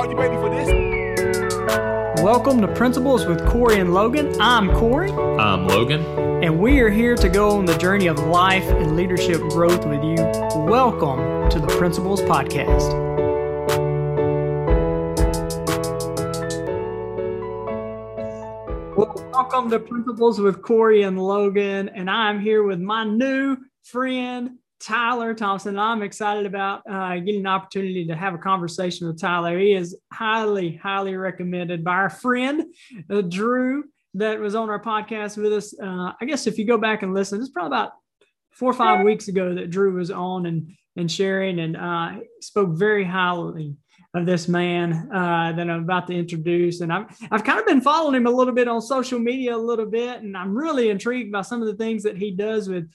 Are you ready for this? Welcome to Principles with Corey and Logan. I'm Corey. I'm Logan. And we are here to go on the journey of life and leadership growth with you. Welcome to the Principles Podcast. welcome to Principles with Corey and Logan. And I'm here with my new friend, Tyler Thompson. I'm excited about uh, getting an opportunity to have a conversation with Tyler. He is highly, highly recommended by our friend uh, Drew that was on our podcast with us. Uh, I guess if you go back and listen, it's probably about four or five weeks ago that Drew was on and and sharing and uh, spoke very highly of this man uh, that I'm about to introduce. And I've, I've kind of been following him a little bit on social media a little bit, and I'm really intrigued by some of the things that he does with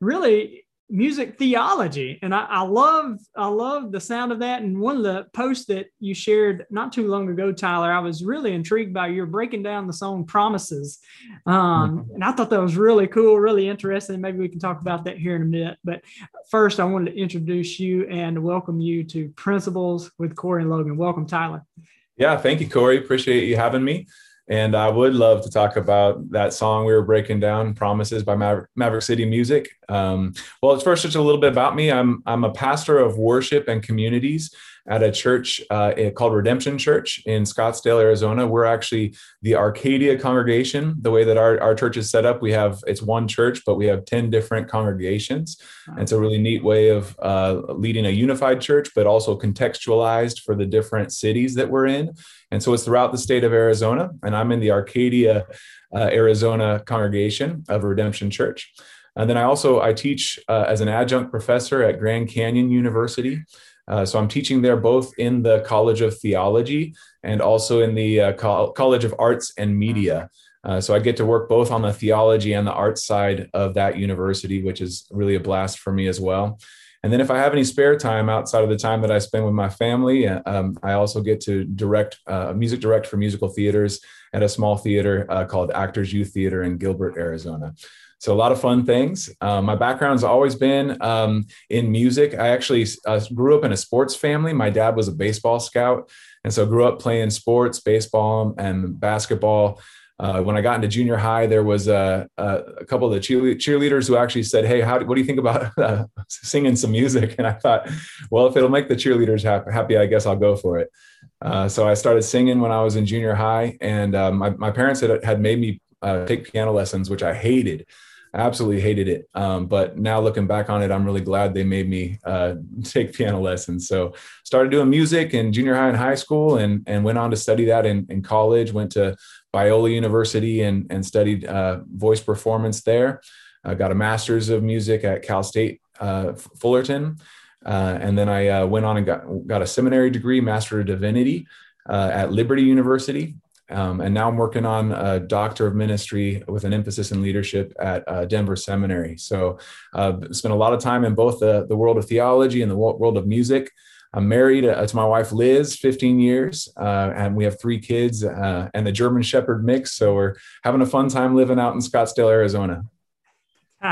really music theology. And I, I, love i love the sound of that. And one of the posts that you shared not too long ago tyler i was really intrigued by your breaking down the song promises. Um, mm-hmm. and i thought that was really cool really interesting. Maybe we can talk about that here in a minute. But first i wanted to introduce you and welcome you to principles with corey and logan. Welcome tyler. Yeah thank you corey. Appreciate you having me and I would love to talk about that song we were breaking down, "Promises" by Maverick, Maverick City Music. Um, well, it's first just a little bit about me. I'm I'm a pastor of worship and communities at a church uh, called Redemption Church in Scottsdale, Arizona. We're actually the Arcadia congregation. The way that our, our church is set up, we have it's one church, but we have 10 different congregations. And it's a really neat way of uh, leading a unified church, but also contextualized for the different cities that we're in. And so it's throughout the state of Arizona. And I'm in the Arcadia, uh, Arizona congregation of Redemption Church. And then I also I teach uh, as an adjunct professor at Grand Canyon University. Uh, so I'm teaching there both in the College of Theology and also in the uh, Co- College of Arts and Media. Uh, so I get to work both on the theology and the arts side of that university, which is really a blast for me as well. And then if I have any spare time outside of the time that I spend with my family, uh, um, I also get to direct uh, music direct for musical theaters at a small theater uh, called Actors Youth Theater in Gilbert, Arizona. So a lot of fun things. Um, my background's always been um, in music. I actually uh, grew up in a sports family. My dad was a baseball scout, and so grew up playing sports, baseball and basketball. Uh, when I got into junior high, there was a, a, couple of the cheerleaders who actually said, "Hey, how, what do you think about uh, singing some music?" And I thought, well, if it'll make the cheerleaders happy, I guess I'll go for it. Uh, so I started singing when I was in junior high, and um, my, my parents had, had made me uh, take piano lessons, which I hated absolutely hated it. Um, but now looking back on it, I'm really glad they made me uh, take piano lessons. So started doing music in junior high and high school and, and went on to study that in, in college, went to Biola University and, and studied uh, voice performance there. I got a master's of music at Cal State uh, Fullerton. Uh, and then I uh, went on and got, got a seminary degree, Master of Divinity uh, at Liberty University. Um, and now I'm working on a doctor of ministry with an emphasis in leadership at uh, Denver Seminary. So uh, spent a lot of time in both the, the world of theology and the world of music. I'm married uh, to my wife Liz, 15 years, uh, and we have three kids uh, and the German Shepherd mix. So we're having a fun time living out in Scottsdale, Arizona.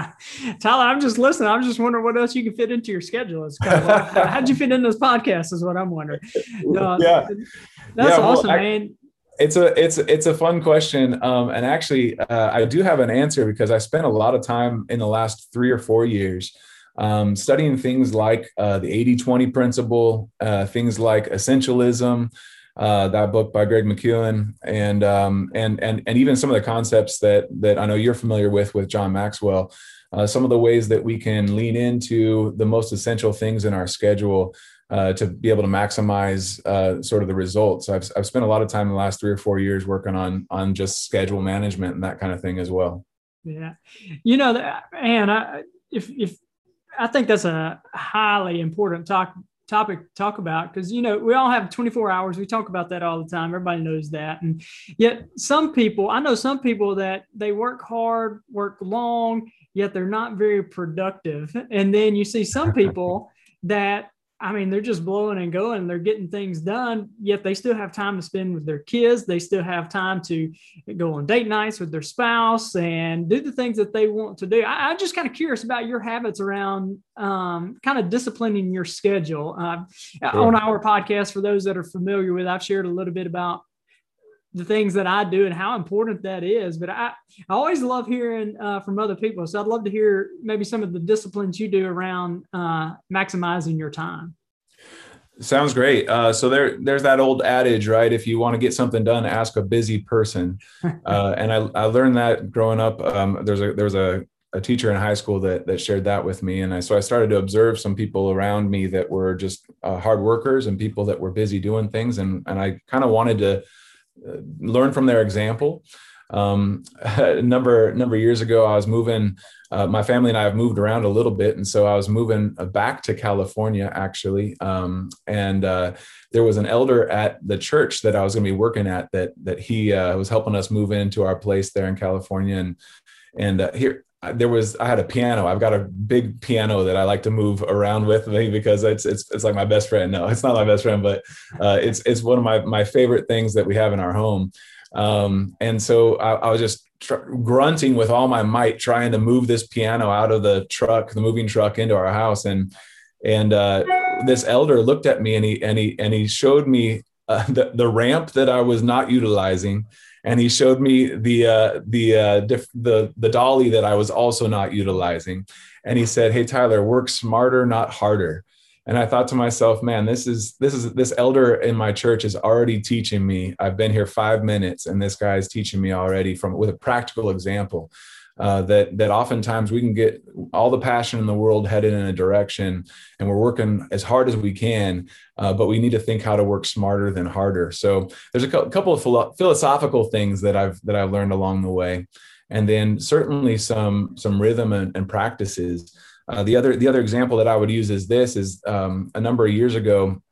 Tyler, I'm just listening. I'm just wondering what else you can fit into your schedule. It's kind of like, how'd you fit in this podcast? Is what I'm wondering. Uh, yeah, that's yeah, awesome, well, I, man it's a it's it's a fun question um, and actually uh, i do have an answer because i spent a lot of time in the last three or four years um, studying things like uh, the 80-20 principle uh, things like essentialism uh, that book by greg mckeown and um, and and and even some of the concepts that that i know you're familiar with with john maxwell uh, some of the ways that we can lean into the most essential things in our schedule uh, to be able to maximize uh, sort of the results. I've, I've spent a lot of time in the last three or four years working on on just schedule management and that kind of thing as well. Yeah, you know, and I, if if I think that's a highly important talk topic to talk about because you know we all have 24 hours. We talk about that all the time. Everybody knows that. And yet some people i know some people that they work hard work long yet they're not very productive. And then you see some people that I mean, they're just blowing and going. They're getting things done, yet they still have time to spend with their kids. They still have time to go on date nights with their spouse and do the things that they want to do. I, am just kind of curious about your habits around um, kind of disciplining your schedule. Uh, sure. On our podcast, for those that are familiar with, I've shared a little bit about the things that I do and how important that is. But I, I always love hearing uh, from other people. So I'd love to hear maybe some of the disciplines you do around uh, maximizing your time. Sounds great. Uh, so there, there's that old adage, right? If you want to get something done, ask a busy person. Uh, and I, I learned that growing up. Um, there's a there's a, a teacher in high school that that shared that with me, and I so I started to observe some people around me that were just uh, hard workers and people that were busy doing things, and and I kind of wanted to learn from their example. Um, a number number of years ago, I was moving. Uh, my family and I have moved around a little bit, and so I was moving uh, back to California actually. Um, and uh, there was an elder at the church that I was going to be working at that that he uh, was helping us move into our place there in California. And and uh, here there was I had a piano. I've got a big piano that I like to move around with me because it's it's it's like my best friend. No, it's not my best friend, but uh, it's it's one of my my favorite things that we have in our home. Um, and so I, I was just tr- grunting with all my might, trying to move this piano out of the truck, the moving truck, into our house. And and uh, this elder looked at me and he and he and he showed me uh, the the ramp that I was not utilizing and he showed me the uh, the uh, diff- the the dolly that I was also not utilizing, and he said, "Hey Tyler, work smarter, not harder." And I thought to myself, man, this is this is this elder in my church is already teaching me. I've been here five minutes, and this guy is teaching me already from with a practical example uh, that that oftentimes we can get all the passion in the world headed in a direction, and we're working as hard as we can, uh, but we need to think how to work smarter than harder. So there's a couple of philo- philosophical things that I've that I've learned along the way, and then certainly some some rhythm and, and practices. Uh, the other the other example that I would use is this is um, a number of years ago,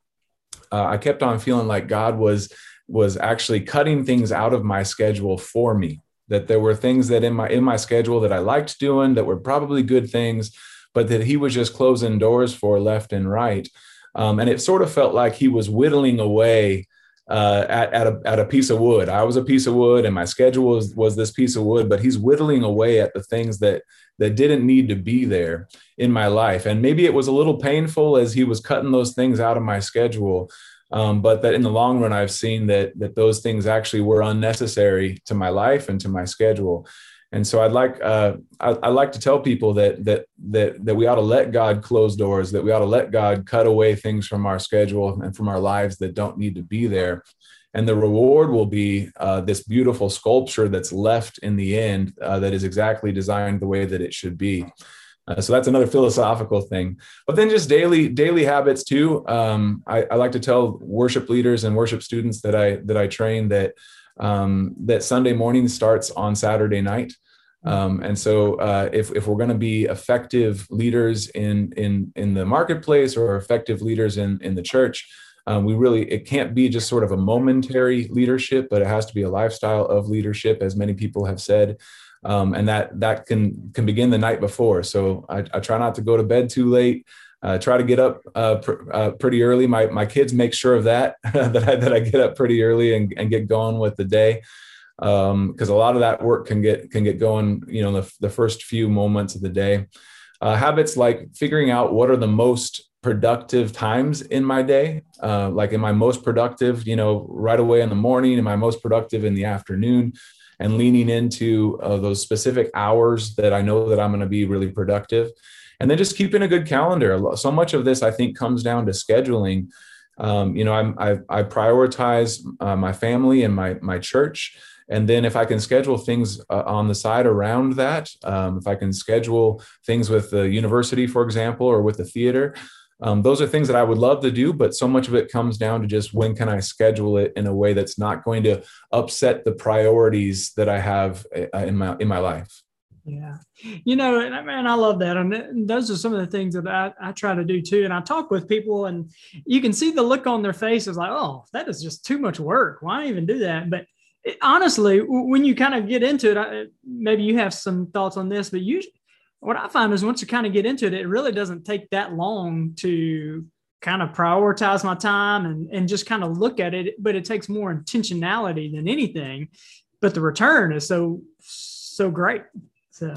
uh, I kept on feeling like God was was actually cutting things out of my schedule for me that there were things that in my in my schedule that I liked doing that were probably good things, but that he was just closing doors for left and right. Um, and it sort of felt like he was whittling away uh, at, at, a, at a piece of wood. I was a piece of wood, and my schedule was, was this piece of wood, but he's whittling away at the things that that didn't need to be there in my life. And maybe it was a little painful as he was cutting those things out of my schedule. Um, but that in the long run, I've seen that that those things actually were unnecessary to my life and to my schedule. And so I'd like uh, I, I like to tell people that that that that we ought to let God close doors, that we ought to let God cut away things from our schedule and from our lives that don't need to be there. And the reward will be uh, this beautiful sculpture that's left in the end uh, that is exactly designed the way that it should be. Uh, so that's another philosophical thing. But then just daily daily habits too. Um, I, I, like to tell worship leaders and worship students that I that I train that um, that Sunday morning starts on Saturday night. Um, and so uh, if, if we're going to be effective leaders in in in the marketplace or effective leaders in in the church, um, we really it can't be just sort of a momentary leadership, but it has to be a lifestyle of leadership, as many people have said um, and that that can can begin the night before. So I, I try not to go to bed too late. Uh, try to get up uh, pr- uh, pretty early. My my kids make sure of that that I, that I get up pretty early and, and get going with the day because um, a lot of that work can get can get going. You know, the the first few moments of the day. Uh, habits like figuring out what are the most productive times in my day. Uh, like, am I most productive? You know, right away in the morning? Am I most productive in the afternoon? And leaning into uh, those specific hours that I know that I'm going to be really productive. And then just keeping a good calendar. So much of this, I think, comes down to scheduling. Um, you know, I'm, I, I prioritize uh, my family and my my church, and then if I can schedule things uh, on the side around that, um, if I can schedule things with the university, for example, or with the theater, um, those are things that I would love to do, but so much of it comes down to just when can I schedule it in a way that's not going to upset the priorities that I have uh, in my in my life. Yeah, you know, and I love that, and those are some of the things that I, I try to do too. And I talk with people, and you can see the look on their faces, like, "Oh, that is just too much work. Why even do that?" But it, honestly, when you kind of get into it, I, maybe you have some thoughts on this, but you what I find is once you kind of get into it, it really doesn't take that long to kind of prioritize my time and, and just kind of look at it. But it takes more intentionality than anything. But the return is so, so great. So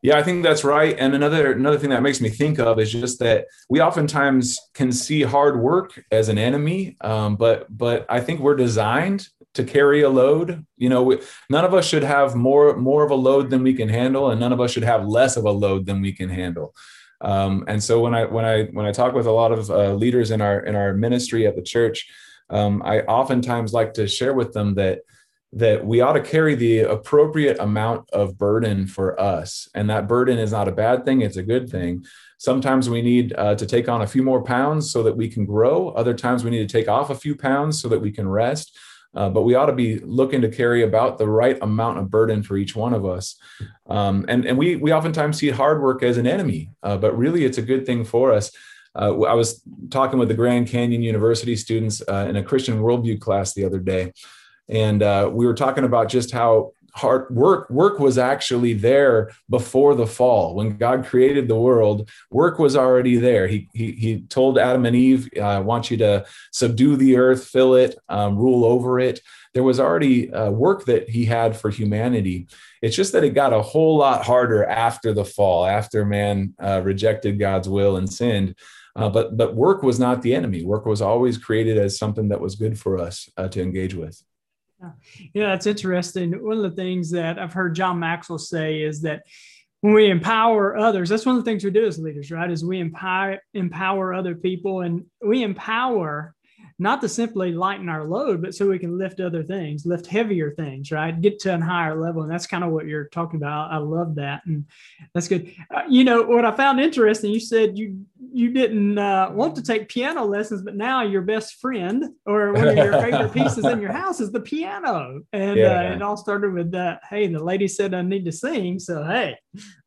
yeah, I think that's right. And another another thing that makes me think of is just that we oftentimes can see hard work as an enemy, um, but but I think we're designed to carry a load. You know, we, none of us should have more more of a load than we can handle, and none of us should have less of a load than we can handle. Um, and so when I when I when I talk with a lot of uh, leaders in our in our ministry at the church, um, I oftentimes like to share with them that that we ought to carry the appropriate amount of burden for us. And that burden is not a bad thing, it's a good thing. Sometimes we need uh, to take on a few more pounds so that we can grow. Other times we need to take off a few pounds so that we can rest. Uh, but we ought to be looking to carry about the right amount of burden for each one of us. Um, and and we, we oftentimes see hard work as an enemy, uh, but really it's a good thing for us. Uh, I was talking with the Grand Canyon University students uh, in a Christian worldview class the other day and uh, we were talking about just how hard work work was actually there before the fall. When god created the world work was already there. He he, he told adam and eve i want you to subdue the earth fill it um, rule over it. There was already uh, work that he had for humanity. It's just that it got a whole lot harder after the fall after man uh, rejected god's will and sinned. Uh, but but work was not the enemy. Work was always created as something that was good for us uh, to engage with yeah. that's interesting. One of the things that I've heard John Maxwell say is that when we empower others, that's one of the things we do as leaders, right? Is we empower empower other people and we empower not to simply lighten our load, but so we can lift other things, lift heavier things, right? Get to a higher level. And that's kind of what you're talking about. I love that. And that's good. Uh, you know, what I found interesting, you said you, you didn't uh, want to take piano lessons, but now your best friend or one of your favorite pieces in your house is the piano. And yeah. uh, it all started with that. Hey, the lady said I need to sing. So, hey,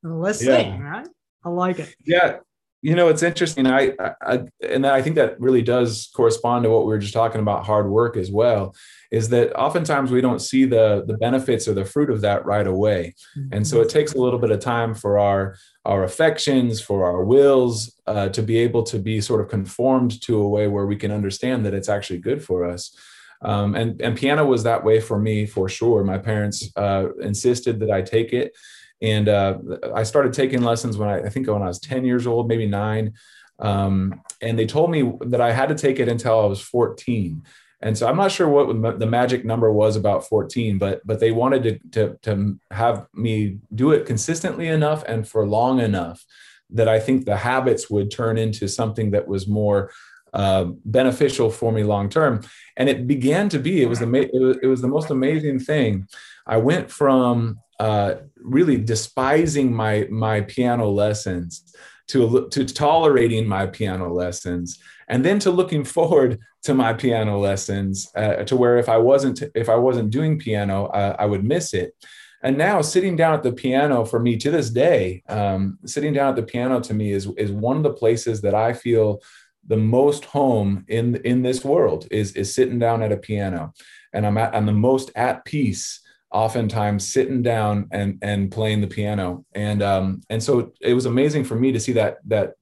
let's yeah. sing, right? I like it. Yeah you know it's interesting. I, I, and i think that really does correspond to what we were just talking about hard work as well is that oftentimes we don't see the the benefits or the fruit of that right away. And so it mm-hmm. takes a little bit of time for our our affections for our wills uh, to be able to be sort of conformed to a way where we can understand that it's actually good for us. Um, and and piano was that way for me for sure. My parents uh, insisted that i take it and uh, I started taking lessons when I, I, think when I was 10 years old, maybe nine. Um, and they told me that I had to take it until I was 14. And so I'm not sure what the magic number was about 14, but but they wanted to, to, to have me do it consistently enough and for long enough that I think the habits would turn into something that was more uh, beneficial for me long term. And it began to be. It was the it was, it was the most amazing thing. I went from uh, really despising my my piano lessons to to tolerating my piano lessons and then to looking forward to my piano lessons uh, to where if i wasn't if i wasn't doing piano uh, i would miss it. And now sitting down at the piano for me to this day um, sitting down at the piano to me is is one of the places that i feel the most home in in this world is is sitting down at a piano. And i'm at, i'm the most at peace oftentimes sitting down and and playing the piano and um and so it was amazing for me to see that that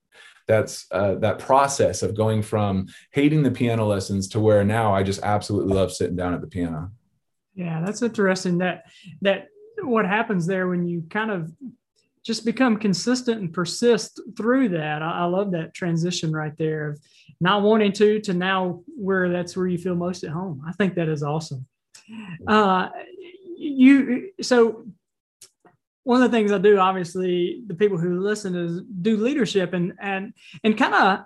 that's uh, that process of going from hating the piano lessons to where now I just absolutely love sitting down at the piano. Yeah, that's interesting. That that what happens there when you kind of just become consistent and persist through that. I, I love that transition right there of not wanting to to now where that's where you feel most at home. I think that is awesome. Uh, you so one of the things I do, obviously, the people who listen is do leadership and and and kind of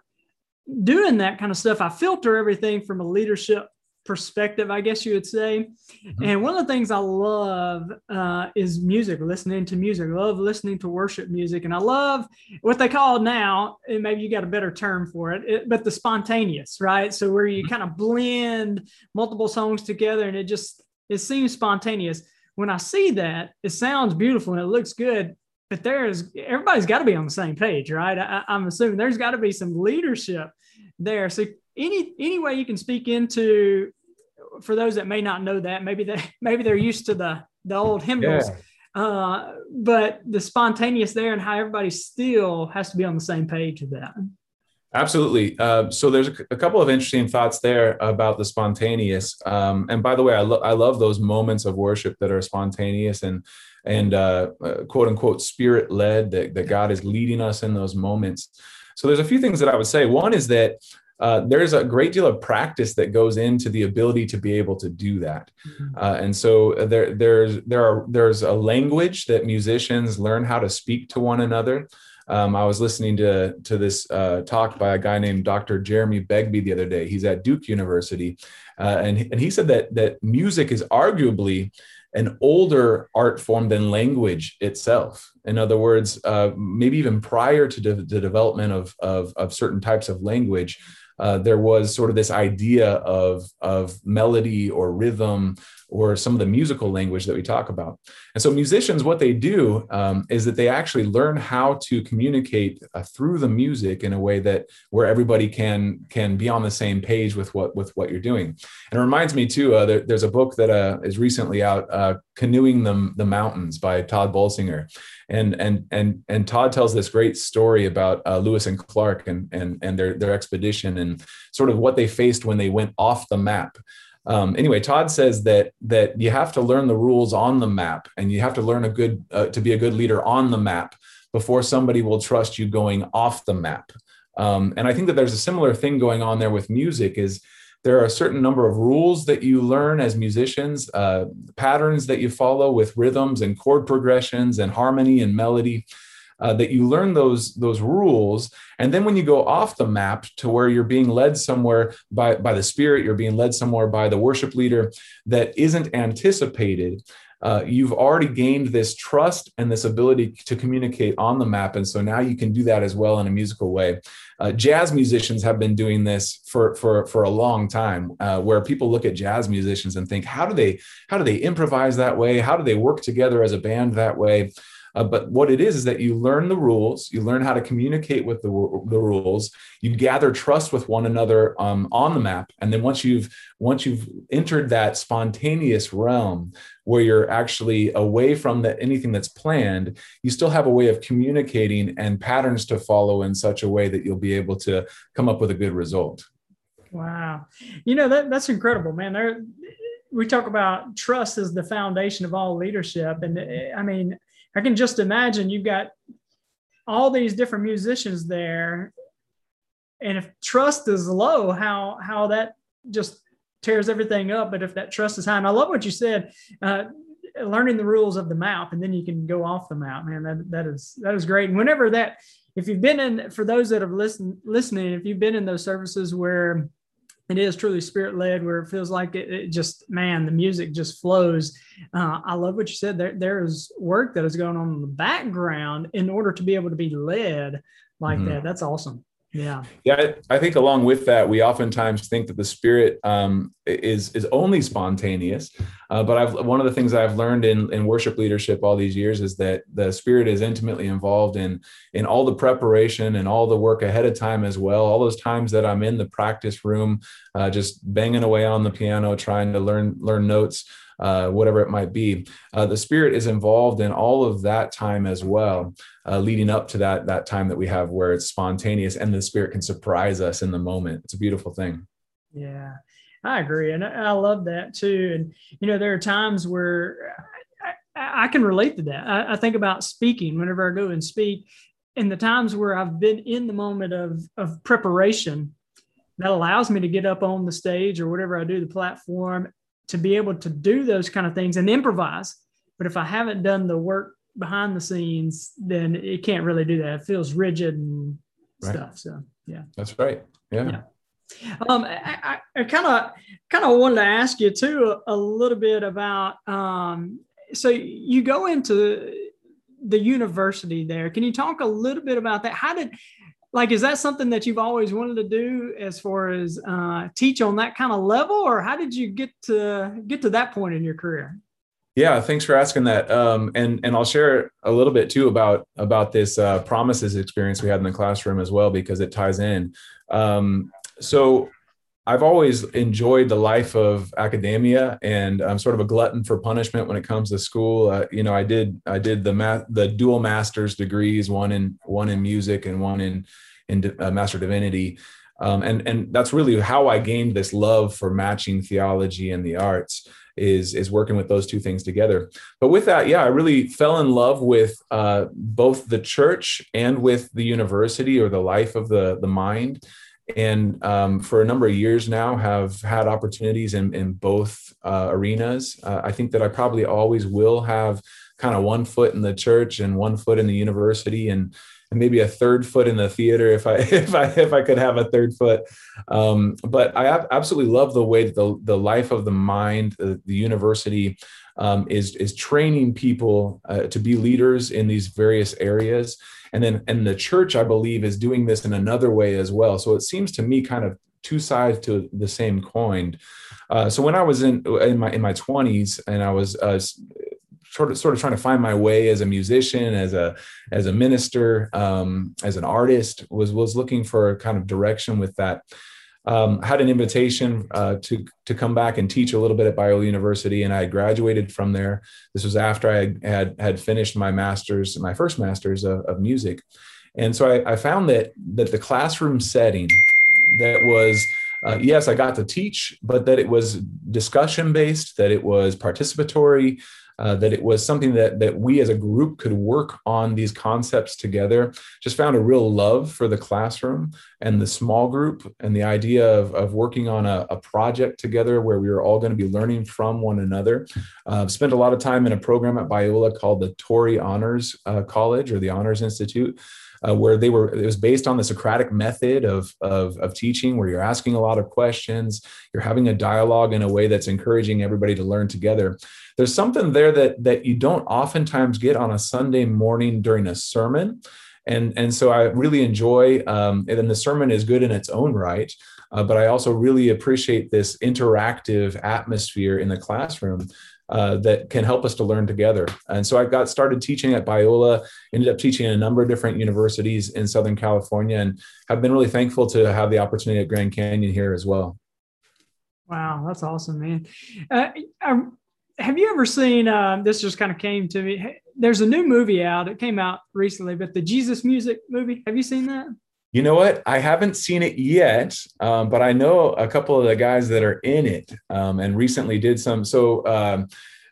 doing that kind of stuff. I filter everything from a leadership perspective, I guess you would say. Mm-hmm. And one of the things I love uh, is music, listening to music. I love listening to worship music, and I love what they call now. And maybe you got a better term for it, it but the spontaneous, right? So where you mm-hmm. kind of blend multiple songs together, and it just it seems spontaneous. When I see that, it sounds beautiful and it looks good, but there's everybody's got to be on the same page, right? I, I'm assuming there's got to be some leadership there. So any any way you can speak into for those that may not know that, maybe they maybe they're used to the the old hymnals. Yeah. Uh, but the spontaneous there and how everybody still has to be on the same page with that. Absolutely. Uh, so there's a, a, couple of interesting thoughts there about the spontaneous. Um, and by the way, I, lo- I love those moments of worship that are spontaneous and and uh, uh, quote unquote spirit led. That that God is leading us in those moments. So there's a few things that I would say. One is that uh, there's a great deal of practice that goes into the ability to be able to do that, mm-hmm. uh, and so there there's there are there's a language that musicians learn how to speak to one another. Um, I was listening to to this uh, talk by a guy named Dr. Jeremy Begbie the other day. He's at Duke University, uh, and and he said that that music is arguably an older art form than language itself. In other words, uh, maybe even prior to de- the development of, of, of certain types of language, uh, there was sort of this idea of, of melody or rhythm or some of the musical language that we talk about. And so, musicians, what they do um, is that they actually learn how to communicate uh, through the music in a way that where everybody can can be on the same page with what with what you're doing. And it reminds me too. Uh, there, there's a book that uh, is recently out, uh, "Canoeing the the Mountains" by Tod Bolsinger, and and and and Tod tells this great story about uh, Lewis and Clark and and and their their expedition and sort of what they faced when they went off the map. Um, anyway, Tod says that that you have to learn the rules on the map, and you have to learn a good uh, to be a good leader on the map before somebody will trust you going off the map. Um, and I think that there's a similar thing going on there with music. Is there are a certain number of rules that you learn as musicians, uh, patterns that you follow with rhythms and chord progressions and harmony and melody uh, that you learn those those rules and then when you go off the map to where you're being led somewhere by by the spirit you're being led somewhere by the worship leader that isn't anticipated uh, you've already gained this trust and this ability to communicate on the map. And so now you can do that as well in a musical way. Uh, jazz musicians have been doing this for, for, for a long time, uh, where people look at jazz musicians and think, how do they, how do they improvise that way? How do they work together as a band that way? Uh, but what it is is that you learn the rules, you learn how to communicate with the, the rules, you gather trust with one another um, on the map, and then once you've once you've entered that spontaneous realm where you're actually away from the, anything that's planned, you still have a way of communicating and patterns to follow in such a way that you'll be able to come up with a good result. Wow, you know that that's incredible, man. There, we talk about trust as the foundation of all leadership, and I mean I can just imagine you've got all these different musicians there. And if trust is low, how how that just tears everything up. But if that trust is high, and I love what you said, uh, learning the rules of the map, and then you can go off the map, man. That that is that is great. And whenever that, if you've been in, for those that have listened listening, if you've been in those services where it is truly spirit led where it feels like it, it, just man the music just flows. Uh, i love what you said. There there is work that is going on in the background in order to be able to be led like mm-hmm. that. That's awesome yeah. Yeah. I think along with that, we oftentimes think that the spirit um, is is only spontaneous. Uh, but I've one of the things I've learned in, in worship leadership all these years is that the spirit is intimately involved in in all the preparation and all the work ahead of time as well. All those times that I'm in the practice room, uh, just banging away on the piano, trying to learn learn notes uh, whatever it might be. Uh, the Spirit is involved in all of that time as well, uh, leading up to that that time that we have where it's spontaneous and the Spirit can surprise us in the moment. It's a beautiful thing. Yeah, I agree, and I love that too. And you know, there are times where I, I can relate to that. I, I think about speaking whenever I go and speak, and the times where I've been in the moment of of preparation that allows me to get up on the stage or whatever I do the platform to be able to do those kind of things and improvise. But if I haven't done the work behind the scenes, then it can't really do that. It feels rigid and right. stuff. So yeah, that's right. Yeah. yeah. Um, I kind of kind of wanted to ask you too a, a little bit about. Um, so you go into the university there. Can you talk a little bit about that? How did like is that something that you've always wanted to do as far as uh, teach on that kind of level? Or how did you get to get to that point in your career? Yeah thanks for asking that. Um, and and i'll share a little bit too about about this uh, promises experience we had in the classroom as well because it ties in. Um, so I've always enjoyed the life of academia, and I'm sort of a glutton for punishment when it comes to school. Uh, you know, I did I did the math, the dual master's degrees, one in one in music and one in in uh, Master Divinity. Um, and and that's really how I gained this love for matching theology and the arts is is working with those two things together. But with that, yeah, I really fell in love with uh, both the church and with the university or the life of the the mind. And um, for a number of years now, have had opportunities in in both uh, arenas. Uh, I think that I probably always will have kind of one foot in the church and one foot in the university, and and maybe a third foot in the theater if I if I if I could have a third foot. Um, but I absolutely love the way that the the life of the mind, the, the university um, is is training people uh, to be leaders in these various areas, and then and the church I believe is doing this in another way as well. So it seems to me kind of two sides to the same coin. Uh, so when I was in in my in my twenties and I was uh, sort of sort of trying to find my way as a musician, as a as a minister, um, as an artist, was was looking for a kind of direction with that. Um, had an invitation uh, to to come back and teach a little bit at Biola University, and I graduated from there. This was after I had had finished my master's, my first master's of, of music, and so I, I, found that that the classroom setting that was uh, yes, I got to teach, but that it was discussion based, that it was participatory, uh, that it was something that that we as a group could work on these concepts together. Just found a real love for the classroom and the small group and the idea of, of working on a, a project together where we were all going to be learning from one another. Uh, spent a lot of time in a program at Biola called the Torrey Honors uh, College or the Honors Institute uh, where they were it was based on the Socratic method of, of, of teaching, where you're asking a lot of questions, you're having a dialogue in a way that's encouraging everybody to learn together. There's something there that that you don't oftentimes get on a Sunday morning during a sermon. And, and so I really enjoy, um, and the sermon is good in its own right, uh, but I also really appreciate this interactive atmosphere in the classroom uh, that can help us to learn together. And so I got started teaching at Biola, ended up teaching at a number of different universities in Southern California, and have been really thankful to have the opportunity at Grand Canyon here as well. Wow, that's awesome, man. Uh, um, have you ever seen? Uh, this just kind of came to me. There's a new movie out. It came out recently, but the Jesus Music movie. Have you seen that? You know what? I haven't seen it yet, um, but I know a couple of the guys that are in it um, and recently did some. So um,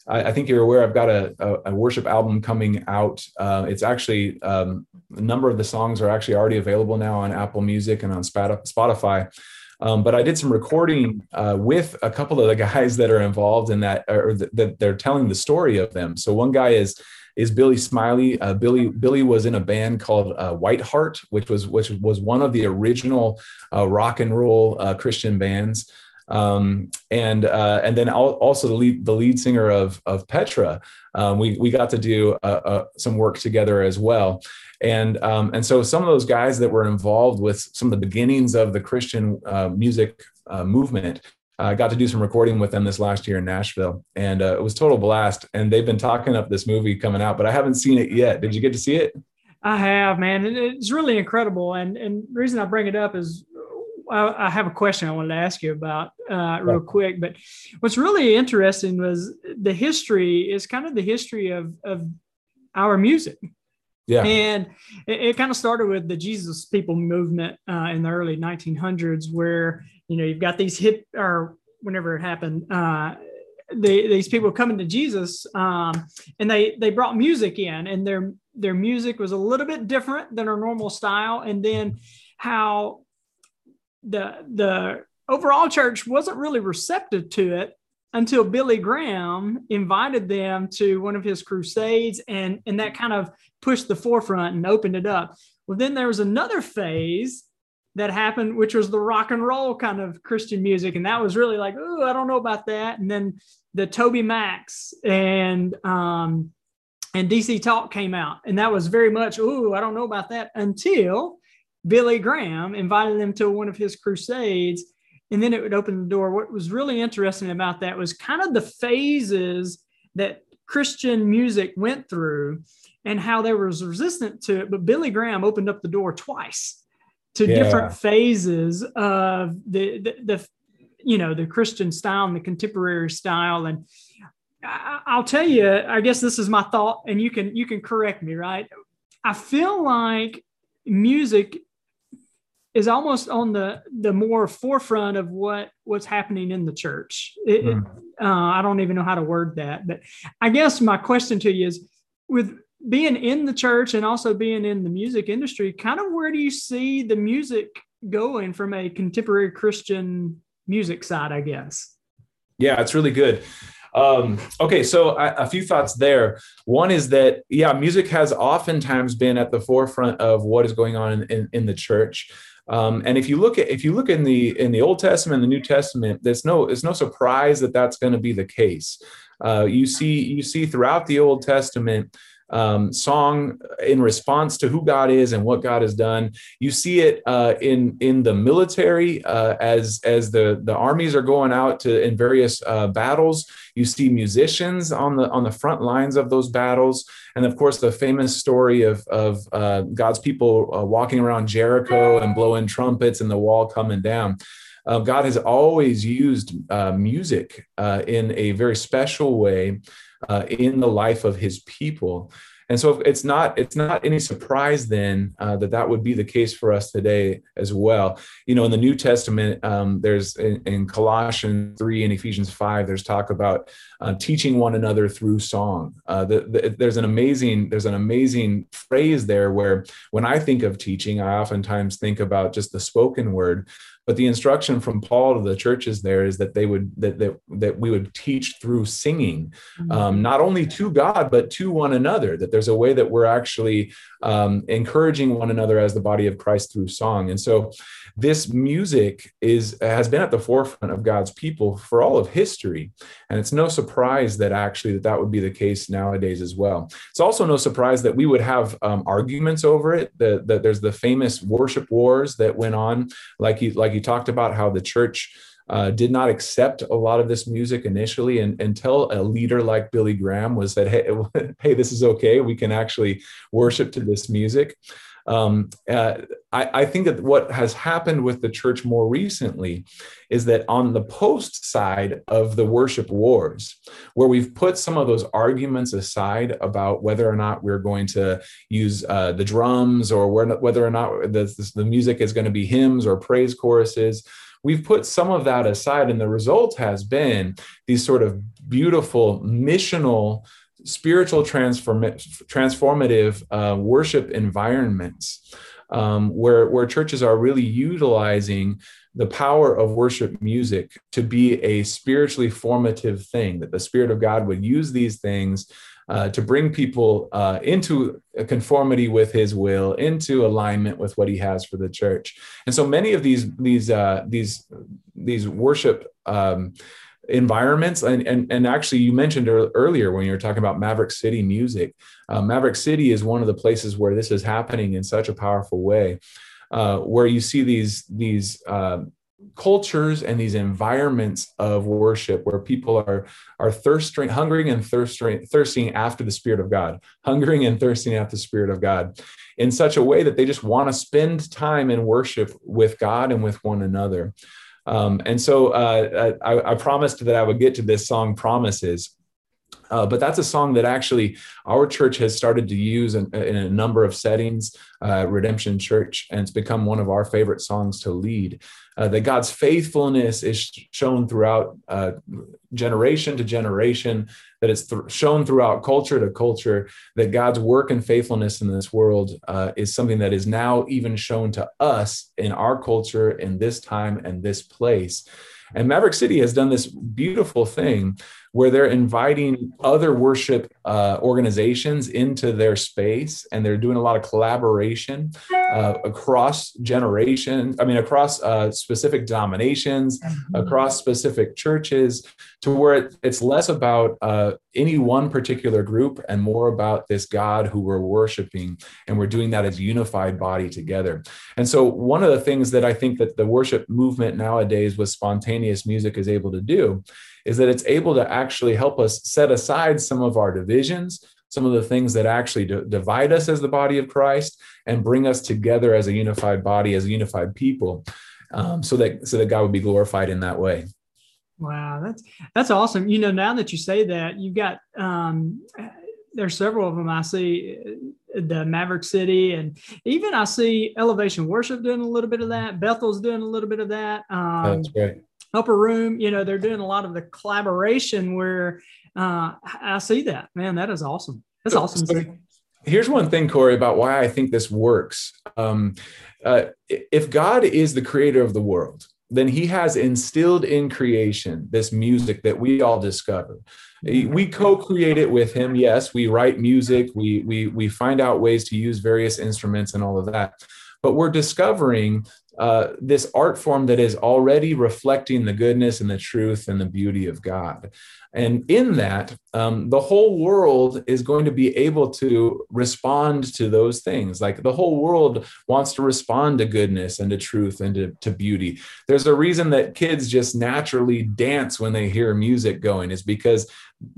I, I, think you're aware I've got a, a, a worship album coming out. Uh, it's actually um, a number of the songs are actually already available now on Apple Music and on Spotify. Um, but I did some recording uh, with a couple of the guys that are involved in that, or that they're telling the story of them. So one guy is is Billy Smiley. Uh, Billy Billy was in a band called uh, White Heart, which was which was one of the original uh, rock and roll uh, Christian bands. Um, and uh, and then also the lead the lead singer of of Petra. Um, we we got to do uh, some work together as well. And um, and so some of those guys that were involved with some of the beginnings of the Christian music movement I got to do some recording with them this last year in Nashville, and uh, it was total blast. And they've been talking up this movie coming out, but I haven't seen it yet. Did you get to see it? I have, man, and it's really incredible. And and the reason I bring it up is I, I have a question I wanted to ask you about uh, real quick. But what's really interesting was the history is kind of the history of of our music. Yeah. And it, it, kind of started with the Jesus People movement uh, in the early 1900s, where you know you've got these hip or whenever it happened uh, they, these people coming to jesus um, and they they brought music in and their their music was a little bit different than our normal style and then how the the overall church wasn't really receptive to it until billy graham invited them to one of his crusades and and that kind of pushed the forefront and opened it up well then there was another phase that happened, which was the rock and roll kind of Christian music. And that was really like, oh, I don't know about that. And then the TobyMac and um, and DC Talk came out. And that was very much, oh, I don't know about that until Billy Graham invited them to one of his crusades. And then it would open the door. What was really interesting about that was kind of the phases that Christian music went through and how they was resistant to it. But Billy Graham opened up the door twice to yeah. different phases of the, the, the you know the Christian style and the contemporary style and I'll tell you I guess this is my thought and you can you can correct me right I feel like music is almost on the the more forefront of what what's happening in the church. It, mm. uh, I don't even know how to word that, but I guess my question to you is with being in the church and also being in the music industry, kind of where do you see the music going from a contemporary Christian music side? I guess. Yeah, it's really good. Um, okay, so I, a few thoughts there. One is that, yeah, music has oftentimes been at the forefront of what is going on in, in, in the church. Um, and if you look at if you look in the in the Old Testament, and the New Testament, there's no it's no surprise that that's going to be the case. Uh, you see you see throughout the Old Testament um, song in response to who God is and what God has done. You see it uh, in in the military uh, as as the the armies are going out to in various uh, battles. You see musicians on the on the front lines of those battles, and of course the famous story of of uh, God's people uh, walking around Jericho and blowing trumpets and the wall coming down. Uh, God has always used music in a very special way uh, in the life of his people. And so it's not it's not any surprise then uh, that that would be the case for us today as well. You know, in the New Testament, um, there's in, in, Colossians three and Ephesians five, there's talk about uh, teaching one another through song. Uh, the, the, there's an amazing there's an amazing phrase there where when I think of teaching, I oftentimes think about just the spoken word, but the instruction from Paul to the churches there is that they would that that, that we would teach through singing, mm-hmm. um, not only to God but to one another. That there's a way that we're actually um, encouraging one another as the body of Christ through song. And so, this music is has been at the forefront of God's people for all of history, and it's no surprise that actually that that would be the case nowadays as well. It's also no surprise that we would have um, arguments over it. That, that there's the famous worship wars that went on, like you like you talked about how the church. Uh, did not accept a lot of this music initially and, until a leader like Billy Graham was that, hey, hey, this is okay. We can actually worship to this music. Um, uh, I, I, think that what has happened with the church more recently is that on the post side of the worship wars, where we've put some of those arguments aside about whether or not we're going to use uh, the drums or whether or not the, the music is going to be hymns or praise choruses, we've put some of that aside. And the result has been these sort of beautiful missional spiritual transform- transformative uh, worship environments um, where, where churches are really utilizing the power of worship music to be a spiritually formative thing, that the Spirit of God would use these things uh, to bring people uh, into conformity with His will, into alignment with what He has for the church. And so many of these these uh, these these worship um, environments and, and and actually you mentioned earlier when you were talking about maverick city music uh, maverick city is one of the places where this is happening in such a powerful way uh, where you see these these uh, cultures and these environments of worship where people are are thirsting hungering and thirsting thirsting after the spirit of god hungering and thirsting after the spirit of god in such a way that they just want to spend time in worship with god and with one another um, and so uh, I, I, promised that I would get to this song, Promises. Uh, but that's a song that actually our church has started to use in, in a number of settings, uh, Redemption Church, and it's become one of our favorite songs to lead. Uh, that God's faithfulness is shown throughout uh, generation to generation, that it's th- shown throughout culture to culture, that God's work and faithfulness in this world uh, is something that is now even shown to us in our culture, in this time and this place. And Maverick City has done this beautiful thing where they're inviting other worship uh, organizations into their space and they're doing a lot of collaboration uh, across generations i mean across uh, specific denominations mm-hmm. across specific churches to where it, it's less about uh, any one particular group and more about this god who we're worshiping and we're doing that as unified body together and so one of the things that i think that the worship movement nowadays with spontaneous music is able to do is that it's able to actually help us set aside some of our divisions, some of the things that actually divide us as the body of Christ, and bring us together as a unified body, as a unified people, um, so that so that God would be glorified in that way. Wow, that's that's awesome. You know, now that you say that, you've got um, there's several of them I see the Maverick City, and even I see Elevation Worship doing a little bit of that. Bethel's doing a little bit of that. Um, That's right. Upper Room, you know, they're doing a lot of the collaboration where uh, I see that. Man, that is awesome. That's so, awesome. So here's one thing, Corey, about why I think this works. Um, uh, if God is the creator of the world, then he has instilled in creation this music that we all discover we co-create it with him yes we write music we we we find out ways to use various instruments and all of that but we're discovering uh, this art form that is already reflecting the goodness and the truth and the beauty of god and in that, um, the whole world is going to be able to respond to those things. Like the whole world wants to respond to goodness and to truth and to, to beauty. There's a reason that kids just naturally dance when they hear music going, is because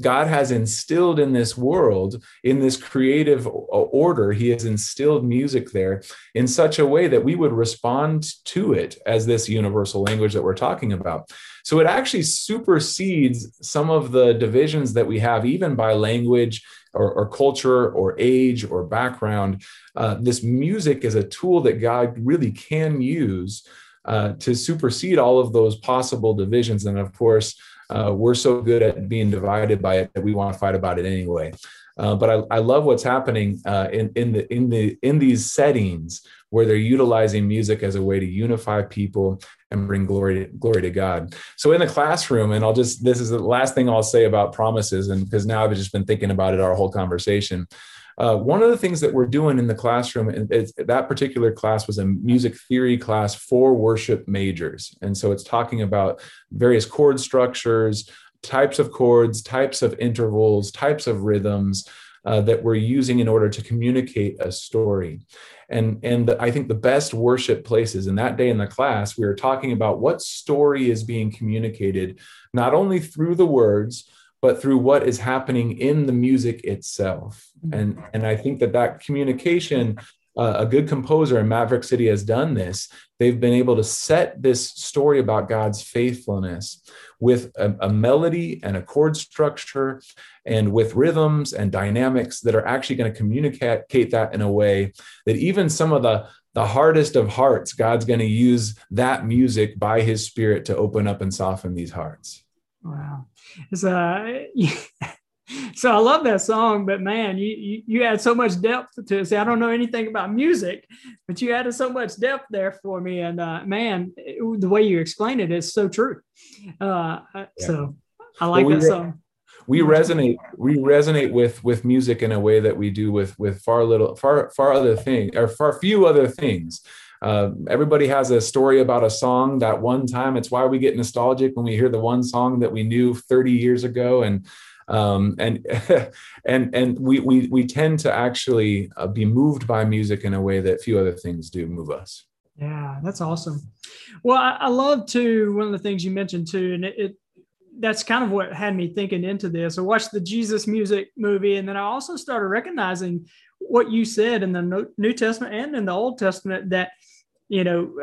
God has instilled in this world, in this creative order, He has instilled music there in such a way that we would respond to it as this universal language that we're talking about. So it actually supersedes some of the divisions that we have, even by language or, or culture or age or background. Uh, this music is a tool that God really can use uh, to supersede all of those possible divisions. And of course, uh, we're so good at being divided by it that we want to fight about it anyway. Uh, but I, I, love what's happening uh, in, in the in the in these settings where they're utilizing music as a way to unify people and bring glory glory to God. So in the classroom, and I'll just this is the last thing I'll say about promises, and because now I've just been thinking about it our whole conversation. Uh, one of the things that we're doing in the classroom, and that particular class was a music theory class for worship majors. And so it's talking about various chord structures, types of chords, types of intervals, types of rhythms uh, that we're using in order to communicate a story. And, and I think the best worship places in that day in the class, we were talking about what story is being communicated, not only through the words, but through what is happening in the music itself. Mm-hmm. And, and I think that that communication, uh, a good composer in Maverick City has done this. They've been able to set this story about God's faithfulness with a, a melody and a chord structure and with rhythms and dynamics that are actually going to communicate that in a way that even some of the the hardest of hearts, God's going to use that music by his spirit to open up and soften these hearts. Wow. It's, uh, so I love that song, but man, you, you, you add so much depth to it. See, I don't know anything about music, but you added so much depth there for me. And uh, man, it, the way you explain it is so true. Uh, yeah. So I like well, we that song. We resonate. We resonate with with music in a way that we do with with far little, far far other things, or far few other things. Uh, everybody has a story about a song that one time. It's why we get nostalgic when we hear the one song that we knew 30 years ago, and um, and and and we we we tend to actually uh, be moved by music in a way that few other things do move us. Yeah, that's awesome. Well, I, I love too. One of the things you mentioned too, and it, it that's kind of what had me thinking into this. I watched the Jesus Music movie, and then I also started recognizing what you said in the New Testament and in the Old Testament that you know,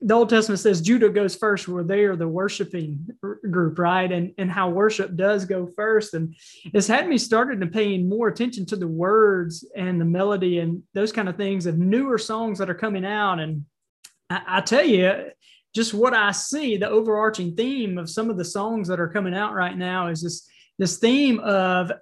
the Old Testament says Judah goes first, where they are the worshiping group, right? And and how worship does go first, and it's had me started to paying more attention to the words and the melody and those kind of things of newer songs that are coming out. And I, I tell you, just what I see, the overarching theme of some of the songs that are coming out right now is this this theme of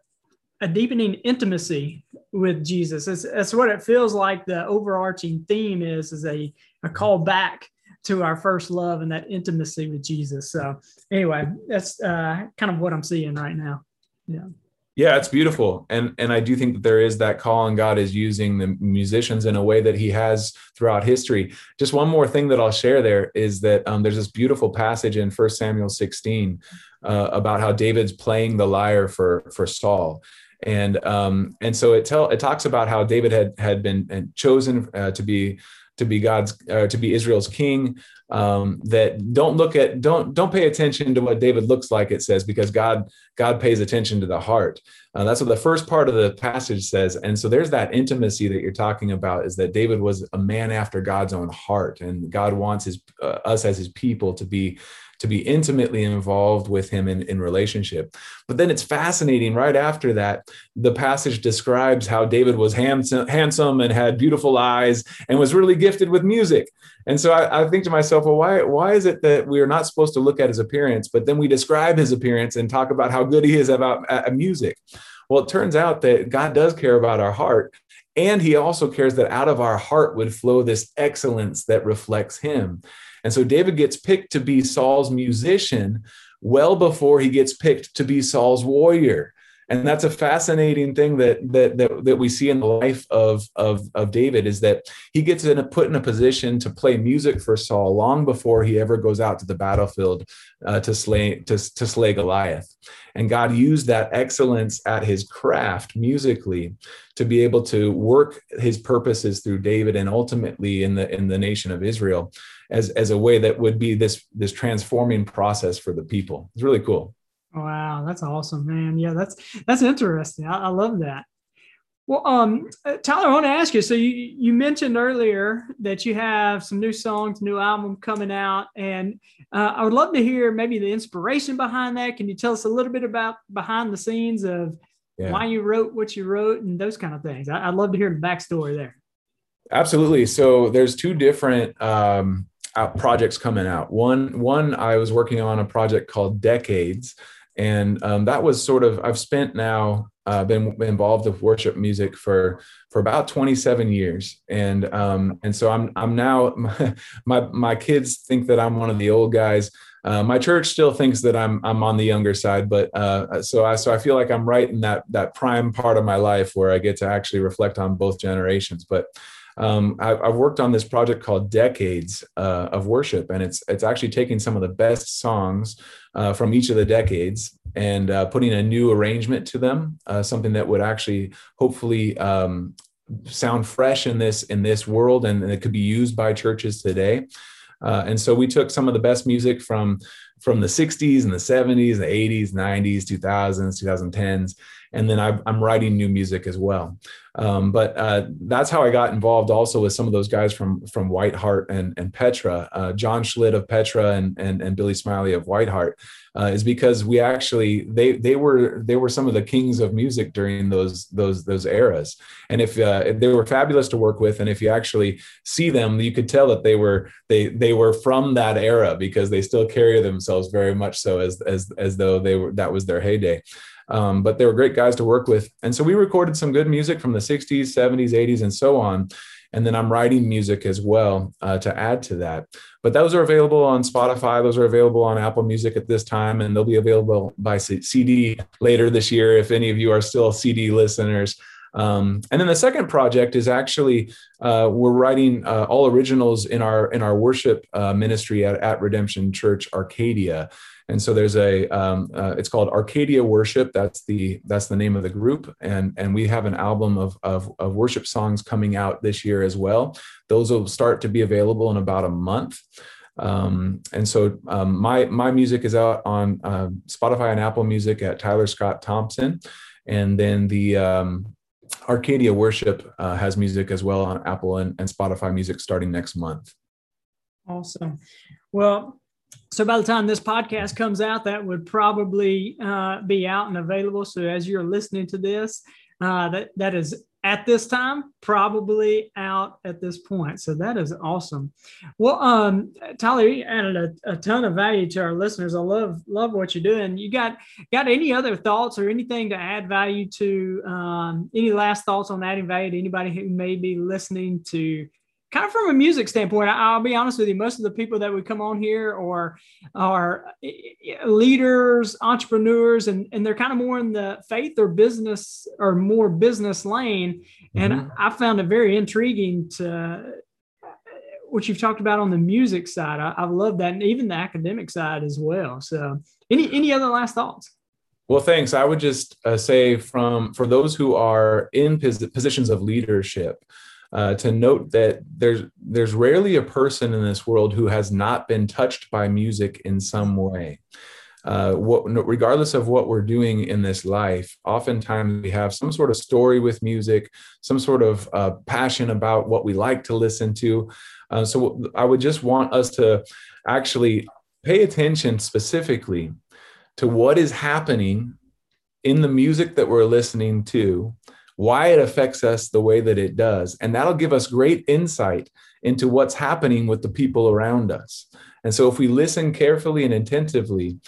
a deepening intimacy with Jesus. That's what it feels like. The overarching theme is is a a call back to our first love and that intimacy with Jesus. So anyway, that's uh, kind of what I'm seeing right now. Yeah. Yeah, it's beautiful. And and I do think that there is that call and God is using the musicians in a way that he has throughout history. Just one more thing that I'll share there is that um, there's this beautiful passage in First Samuel 16 uh, about how David's playing the lyre for for Saul. And um, and so it tell it talks about how David had had been chosen uh, to be to be God's uh, to be Israel's king. Um, that don't look at don't don't pay attention to what David looks like. It says because God God pays attention to the heart. Uh, that's what the first part of the passage says. And so there's that intimacy that you're talking about is that David was a man after God's own heart, and God wants his uh, us as his people to be to be intimately involved with him in, in relationship. But then it's fascinating right after that, the passage describes how David was handsome, handsome and had beautiful eyes and was really gifted with music. And so I, I, think to myself, well, why, why is it that we are not supposed to look at his appearance, but then we describe his appearance and talk about how good he is about uh, music? Well, it turns out that God does care about our heart. And he also cares that out of our heart would flow this excellence that reflects him. And so David gets picked to be Saul's musician well before he gets picked to be Saul's warrior and that's a fascinating thing that that that, that we see in the life of, of of David is that he gets in a, put in a position to play music for Saul long before he ever goes out to the battlefield uh, to slay to, to slay Goliath. And God used that excellence at his craft musically to be able to work his purposes through David and ultimately in the in the nation of Israel as, as a way that would be this this transforming process for the people. It's really cool. Wow, that's awesome, man. Yeah, that's that's interesting. I, I love that. Well, um, uh, Tyler, I want to ask you. So you you mentioned earlier that you have some new songs, new album coming out, and uh, I would love to hear maybe the inspiration behind that. Can you tell us a little bit about behind the scenes of yeah. why you wrote what you wrote and those kind of things? I, would love to hear the backstory there. Absolutely. So there's two different um, projects coming out. One one I was working on a project called Decades and um, that was sort of i've spent now uh, been involved with worship music for for about 27 years. And um, and so i'm i'm now my my kids think that i'm one of the old guys. Uh, my church still thinks that i'm i'm on the younger side but uh, so i so i feel like i'm right in that that prime part of my life where i get to actually reflect on both generations. But um, I, have worked on this project called Decades uh, of Worship, and it's it's actually taking some of the best songs uh, from each of the decades and uh, putting a new arrangement to them, uh, something that would actually hopefully um, sound fresh in this in this world, and, and, it could be used by churches today. Uh, and so we took some of the best music from from the 60s and the 70s, the 80s, 90s, 2000s, 2010s, and then I, am writing new music as well. Um, but uh, that's how I got involved also with some of those guys from from Whiteheart and, and Petra, uh, John Schlitt of Petra and, and, and Billy Smiley of Whiteheart, uh, is because we actually they they were they were some of the kings of music during those those those eras, and if, uh, if they were fabulous to work with, and if you actually see them, you could tell that they were they they were from that era because they still carry themselves very much so as as as though they were that was their heyday. Um, but they were great guys to work with. And so we recorded some good music from the 60s, 70s, 80s, and so on. And then I'm writing music as well uh, to add to that. But those are available on Spotify. Those are available on Apple Music at this time, and they'll be available by CD later this year if any of you are still CD listeners. Um, and then the second project is actually uh, we're writing uh, all originals in our in our worship uh, ministry at, at Redemption Church Arcadia. And so there's a um, uh, it's called Arcadia Worship. That's the that's the name of the group, and and we have an album of, of of worship songs coming out this year as well. Those will start to be available in about a month. Um, and so um, my my music is out on uh, Spotify and Apple Music at Tyler Scott Thompson, and then the um, Arcadia Worship uh, has music as well on Apple and, and Spotify Music starting next month. Awesome. Well, so by the time this podcast comes out, that would probably uh, be out and available. So as you're listening to this, uh, that that is at this time probably out at this point. So that is awesome. Well, um, Tyler, you added a, a ton of value to our listeners. I love love what you're doing. You got got any other thoughts or anything to add value to? Um, any last thoughts on adding value to anybody who may be listening to kind of from a music standpoint, I'll be honest with you, most of the people that would come on here are are leaders, entrepreneurs, and, and they're kind of more in the faith or business or more business lane. And mm-hmm. I, found it very intriguing to what you've talked about on the music side. I, I love that, and even the academic side as well. So, any any other last thoughts? Well, thanks. I would just uh, say from for those who are in pos- positions of leadership, uh, to note that there's there's rarely a person in this world who has not been touched by music in some way. uh, what, regardless of what we're doing in this life, oftentimes we have some sort of story with music, some sort of uh, passion about what we like to listen to. Uh, so I would just want us to actually pay attention specifically to what is happening in the music that we're listening to, why it affects us the way that it does. And that'll give us great insight into what's happening with the people around us. And so if we listen carefully and attentively,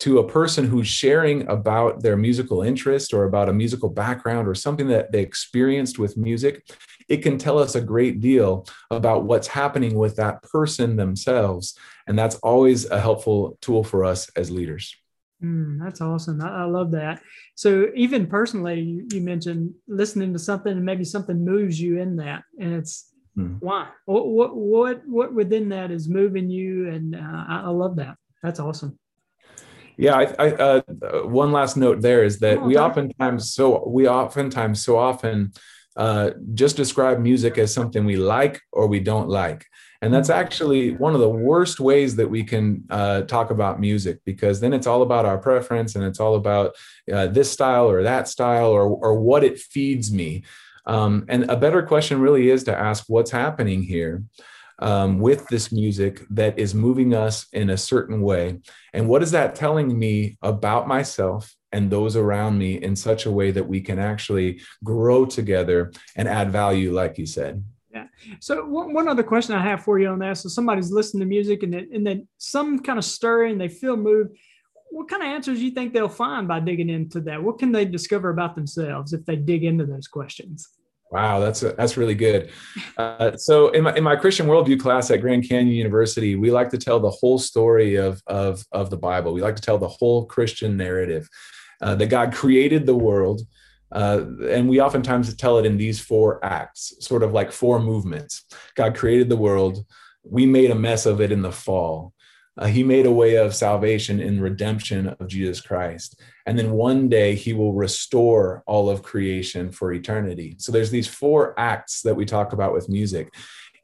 to a person who's sharing about their musical interest or about a musical background or something that they experienced with music, it can tell us a great deal about what's happening with that person themselves. And that's always a helpful tool for us as leaders. Mm, that's awesome. I, I, love that. So even personally, you, you, mentioned listening to something and maybe something moves you in that, and it's mm. why? What, what what what within that is moving you? And uh, I, I love that. That's awesome. Yeah, I, I, uh, one last note there is that oh, we oftentimes so we oftentimes so often uh, just describe music as something we like or we don't like, and that's actually one of the worst ways that we can uh, talk about music because then it's all about our preference and it's all about uh, this style or that style or or what it feeds me. Um, and a better question really is to ask what's happening here um, with this music that is moving us in a certain way. And what is that telling me about myself and those around me in such a way that we can actually grow together and add value, like you said? Yeah. So one, other question I have for you on that. So somebody's listening to music and then, and then some kind of stirring, they feel moved. What kind of answers do you think they'll find by digging into that? What can they discover about themselves if they dig into those questions? Wow, that's that's really good. Uh, so in my in my Christian worldview class at Grand Canyon University, we like to tell the whole story of of of the Bible. We like to tell the whole Christian narrative uh, that God created the world, uh, and we oftentimes tell it in these four acts, sort of like four movements. God created the world. We made a mess of it in the fall. Uh, he made a way of salvation in redemption of Jesus Christ. And then one day he will restore all of creation for eternity. So there's these four acts that we talk about with music.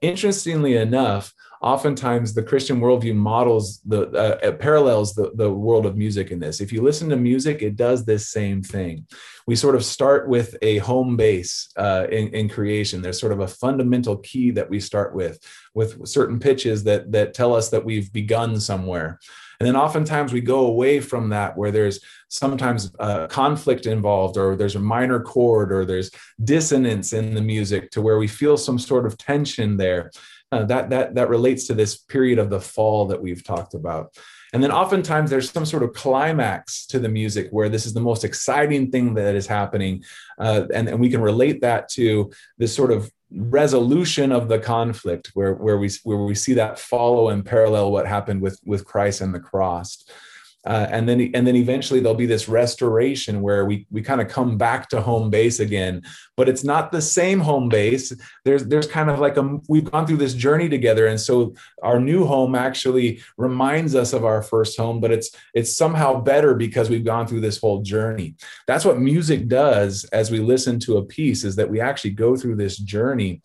Interestingly enough, oftentimes the Christian worldview models the uh, parallels the, the world of music in this. If you listen to music, it does this same thing. We sort of start with a home base uh, in, in creation. There's sort of a fundamental key that we start with, with certain pitches that that tell us that we've begun somewhere. And then oftentimes we go away from that where there's sometimes uh, conflict involved, or there's a minor chord, or there's dissonance in the music to where we feel some sort of tension there. Uh, that that that relates to this period of the fall that we've talked about and then oftentimes there's some sort of climax to the music where this is the most exciting thing that is happening uh, and, and we can relate that to this sort of resolution of the conflict where, where we where we see that follow and parallel what happened with with christ and the cross uh, and then and then eventually there'll be this restoration where we we kind of come back to home base again but it's not the same home base. There's there's kind of like a we've gone through this journey together. And so our new home actually reminds us of our first home but it's it's somehow better because we've gone through this whole journey. That's what music does as we listen to a piece is that we actually go through this journey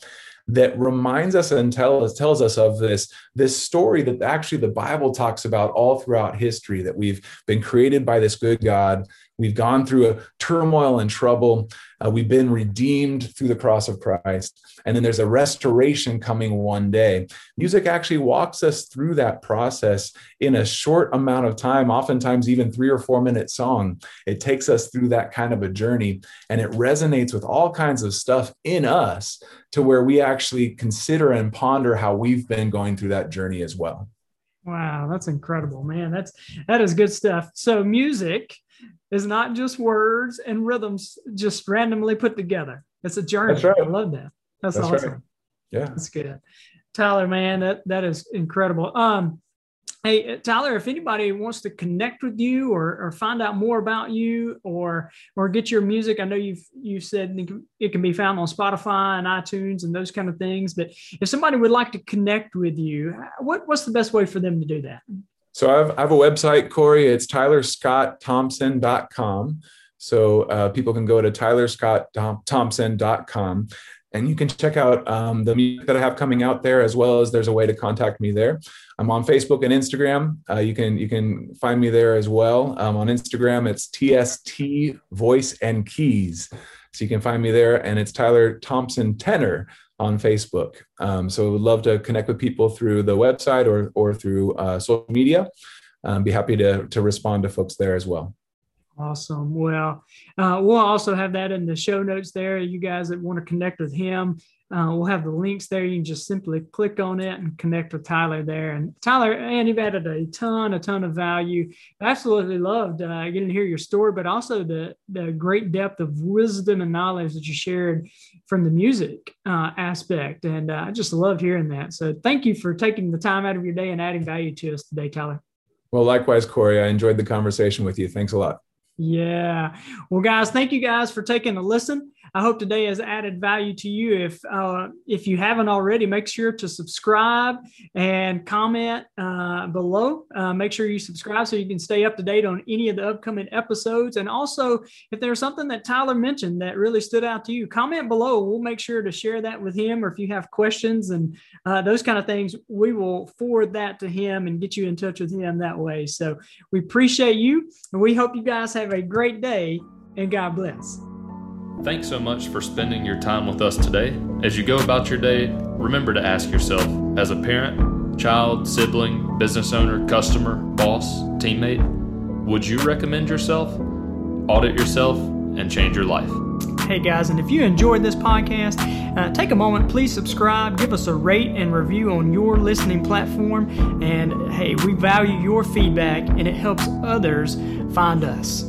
that reminds us and tells tells us of this this story that actually the Bible talks about all throughout history that we've been created by this good God We've gone through a turmoil and trouble. Uh, we've been redeemed through the cross of Christ. And then there's a restoration coming one day. Music actually walks us through that process in a short amount of time, oftentimes even three or four minute song. It takes us through that kind of a journey and it resonates with all kinds of stuff in us to where we actually consider and ponder how we've been going through that journey as well. Wow, that's incredible, man. That's that is good stuff. So music is not just words and rhythms just randomly put together. It's a journey. That's right. I love that. That's, That's awesome. Right. Yeah. That's good. Tyler, man, that, that is incredible. Um, Hey, Tyler, if anybody wants to connect with you or, or find out more about you or or get your music, I know you've you said it can be found on Spotify and iTunes and those kind of things. But if somebody would like to connect with you, what, what's the best way for them to do that? So I have, I have a website, Corey. It's tylerscottthompson.com. So uh, people can go to tylerscottthompson.com and you can check out um, the music that I have coming out there, as well as there's a way to contact me there. I'm on Facebook and Instagram. Uh, you can you can find me there as well. Um, on Instagram, it's TST Voice and Keys. So you can find me there, and it's Tyler Thompson Tenor on Facebook. Um, so we'd love to connect with people through the website or or through uh, social media. Um, be happy to to respond to folks there as well. Awesome. Well, uh, we'll also have that in the show notes there. You guys that want to connect with him, uh, we'll have the links there. You can just simply click on it and connect with Tyler there. And Tyler, and you've added a ton, a ton of value. Absolutely loved uh, getting to hear your story, but also the the great depth of wisdom and knowledge that you shared from the music uh, aspect. And uh, I just loved hearing that. So thank you for taking the time out of your day and adding value to us today, Tyler. Well, likewise, Corey. I enjoyed the conversation with you. Thanks a lot. Yeah. Well, guys, thank you guys for taking a listen. I hope today has added value to you. If uh, if you haven't already, make sure to subscribe and comment uh, below. Uh, make sure you subscribe so you can stay up to date on any of the upcoming episodes. And also, if there's something that Tyler mentioned that really stood out to you, comment below. We'll make sure to share that with him. Or if you have questions and uh, those kind of things, we will forward that to him and get you in touch with him that way. So we appreciate you, and we hope you guys have a great day. And God bless. Thanks so much for spending your time with us today. As you go about your day, remember to ask yourself as a parent, child, sibling, business owner, customer, boss, teammate, would you recommend yourself, audit yourself, and change your life? Hey guys, and if you enjoyed this podcast, uh, take a moment, please subscribe, give us a rate and review on your listening platform. And hey, we value your feedback and it helps others find us.